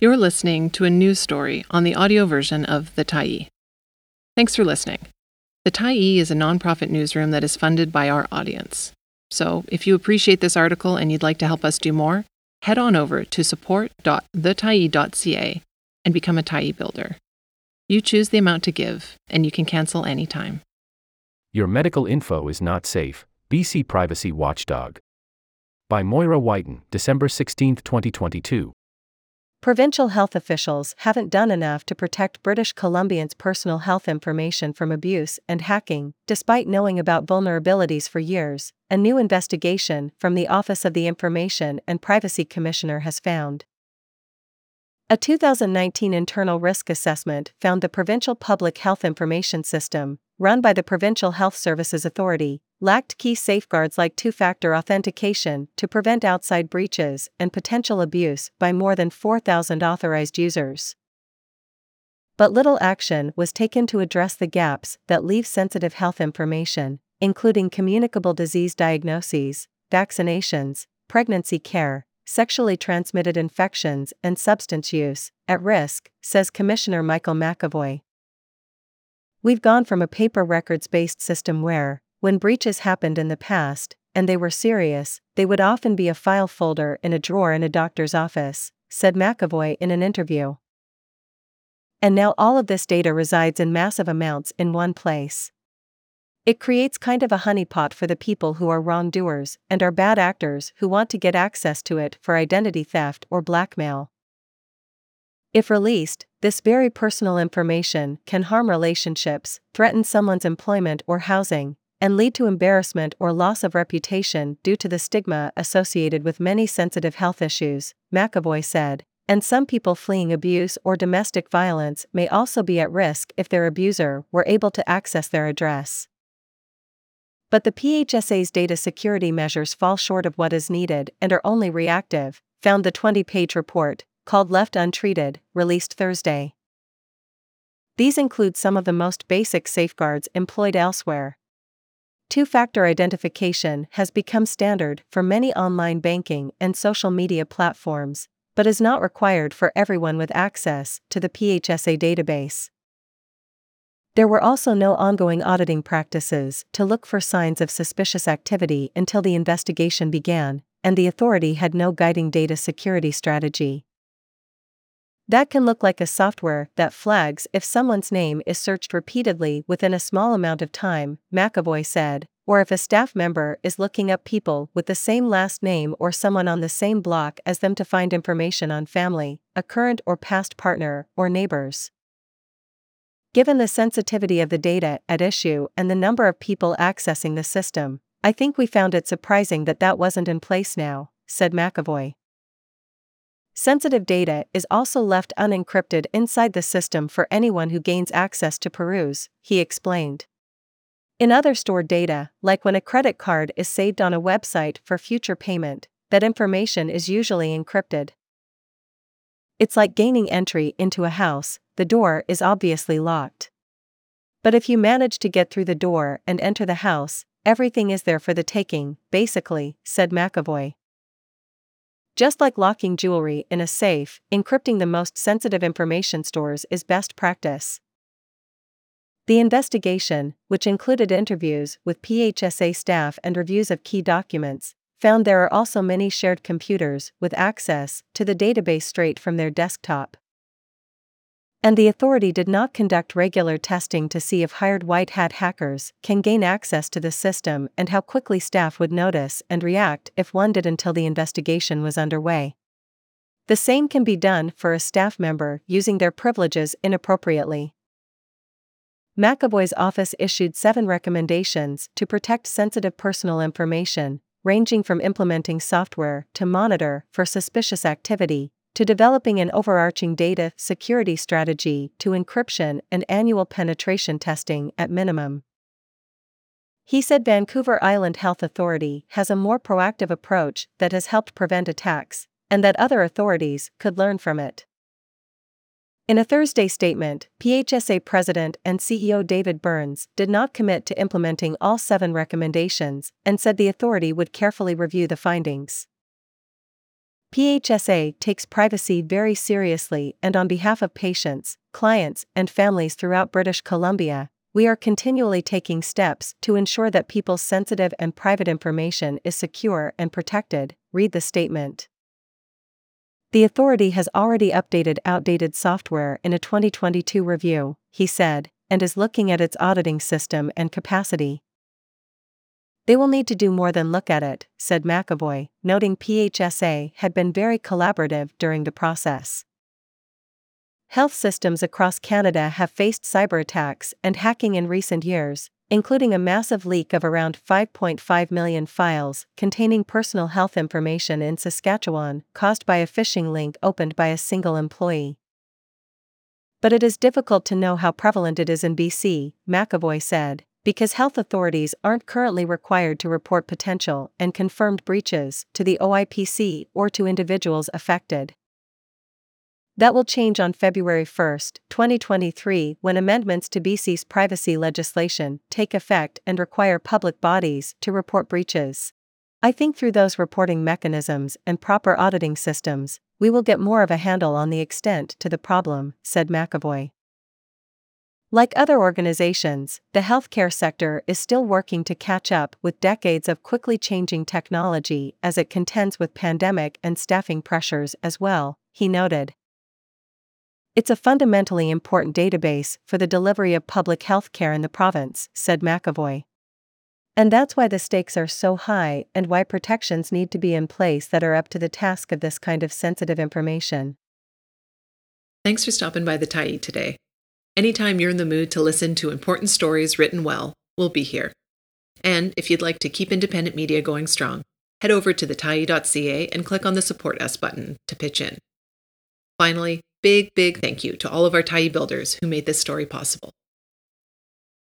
You're listening to a news story on the audio version of The Tyee. Thanks for listening. The Tyee is a nonprofit newsroom that is funded by our audience. So, if you appreciate this article and you'd like to help us do more, head on over to support.thetyee.ca and become a Tyee builder. You choose the amount to give, and you can cancel anytime. Your medical info is not safe. BC Privacy Watchdog. By Moira Wyton, December 16, 2022. Provincial health officials haven't done enough to protect British Columbians' personal health information from abuse and hacking, despite knowing about vulnerabilities for years, a new investigation from the Office of the Information and Privacy Commissioner has found. A 2019 internal risk assessment found the Provincial Public Health Information System, run by the Provincial Health Services Authority, lacked key safeguards like two factor authentication to prevent outside breaches and potential abuse by more than 4,000 authorized users. But little action was taken to address the gaps that leave sensitive health information, including communicable disease diagnoses, vaccinations, pregnancy care, sexually transmitted infections, and substance use, at risk, says Commissioner Michael McEvoy. We've gone from a paper records based system where, when breaches happened in the past, and they were serious, they would often be a file folder in a drawer in a doctor's office, said McEvoy in an interview. And now all of this data resides in massive amounts in one place. It creates kind of a honeypot for the people who are wrongdoers and are bad actors who want to get access to it for identity theft or blackmail. If released, this very personal information can harm relationships, threaten someone's employment or housing, and lead to embarrassment or loss of reputation due to the stigma associated with many sensitive health issues, McEvoy said. And some people fleeing abuse or domestic violence may also be at risk if their abuser were able to access their address. But the PHSA's data security measures fall short of what is needed and are only reactive, found the 20 page report, called Left Untreated, released Thursday. These include some of the most basic safeguards employed elsewhere. Two factor identification has become standard for many online banking and social media platforms, but is not required for everyone with access to the PHSA database. There were also no ongoing auditing practices to look for signs of suspicious activity until the investigation began, and the authority had no guiding data security strategy. That can look like a software that flags if someone's name is searched repeatedly within a small amount of time, McEvoy said, or if a staff member is looking up people with the same last name or someone on the same block as them to find information on family, a current or past partner, or neighbors. Given the sensitivity of the data at issue and the number of people accessing the system, I think we found it surprising that that wasn't in place now, said McEvoy. Sensitive data is also left unencrypted inside the system for anyone who gains access to peruse, he explained. In other stored data, like when a credit card is saved on a website for future payment, that information is usually encrypted. It's like gaining entry into a house, the door is obviously locked. But if you manage to get through the door and enter the house, everything is there for the taking, basically, said McEvoy. Just like locking jewelry in a safe, encrypting the most sensitive information stores is best practice. The investigation, which included interviews with PHSA staff and reviews of key documents, found there are also many shared computers with access to the database straight from their desktop. And the authority did not conduct regular testing to see if hired white hat hackers can gain access to the system and how quickly staff would notice and react if one did until the investigation was underway. The same can be done for a staff member using their privileges inappropriately. McEvoy's office issued seven recommendations to protect sensitive personal information, ranging from implementing software to monitor for suspicious activity, to developing an overarching data security strategy to encryption and annual penetration testing at minimum. He said Vancouver Island Health Authority has a more proactive approach that has helped prevent attacks, and that other authorities could learn from it. In a Thursday statement, PHSA President and CEO David Burns did not commit to implementing all seven recommendations and said the authority would carefully review the findings. PHSA takes privacy very seriously, and on behalf of patients, clients, and families throughout British Columbia, we are continually taking steps to ensure that people's sensitive and private information is secure and protected. Read the statement. The authority has already updated outdated software in a 2022 review, he said, and is looking at its auditing system and capacity. They will need to do more than look at it, said McEvoy, noting PHSA had been very collaborative during the process. Health systems across Canada have faced cyber attacks and hacking in recent years, including a massive leak of around 5.5 million files containing personal health information in Saskatchewan caused by a phishing link opened by a single employee. But it is difficult to know how prevalent it is in BC, McEvoy said, because health authorities aren't currently required to report potential and confirmed breaches to the OIPC or to individuals affected. That will change on February 1, 2023, when amendments to BC's privacy legislation take effect and require public bodies to report breaches. I think through those reporting mechanisms and proper auditing systems, we will get more of a handle on the extent to the problem, said McEvoy. Like other organizations, the healthcare sector is still working to catch up with decades of quickly changing technology as it contends with pandemic and staffing pressures as well, he noted. It's a fundamentally important database for the delivery of public health care in the province, said McEvoy. And that's why the stakes are so high and why protections need to be in place that are up to the task of this kind of sensitive information. Thanks for stopping by the Tyee today. Anytime you're in the mood to listen to important stories written well, we'll be here. And if you'd like to keep independent media going strong, head over to thetyee.ca and click on the Support Us button to pitch in. Finally, big, big thank you to all of our Tyee builders who made this story possible.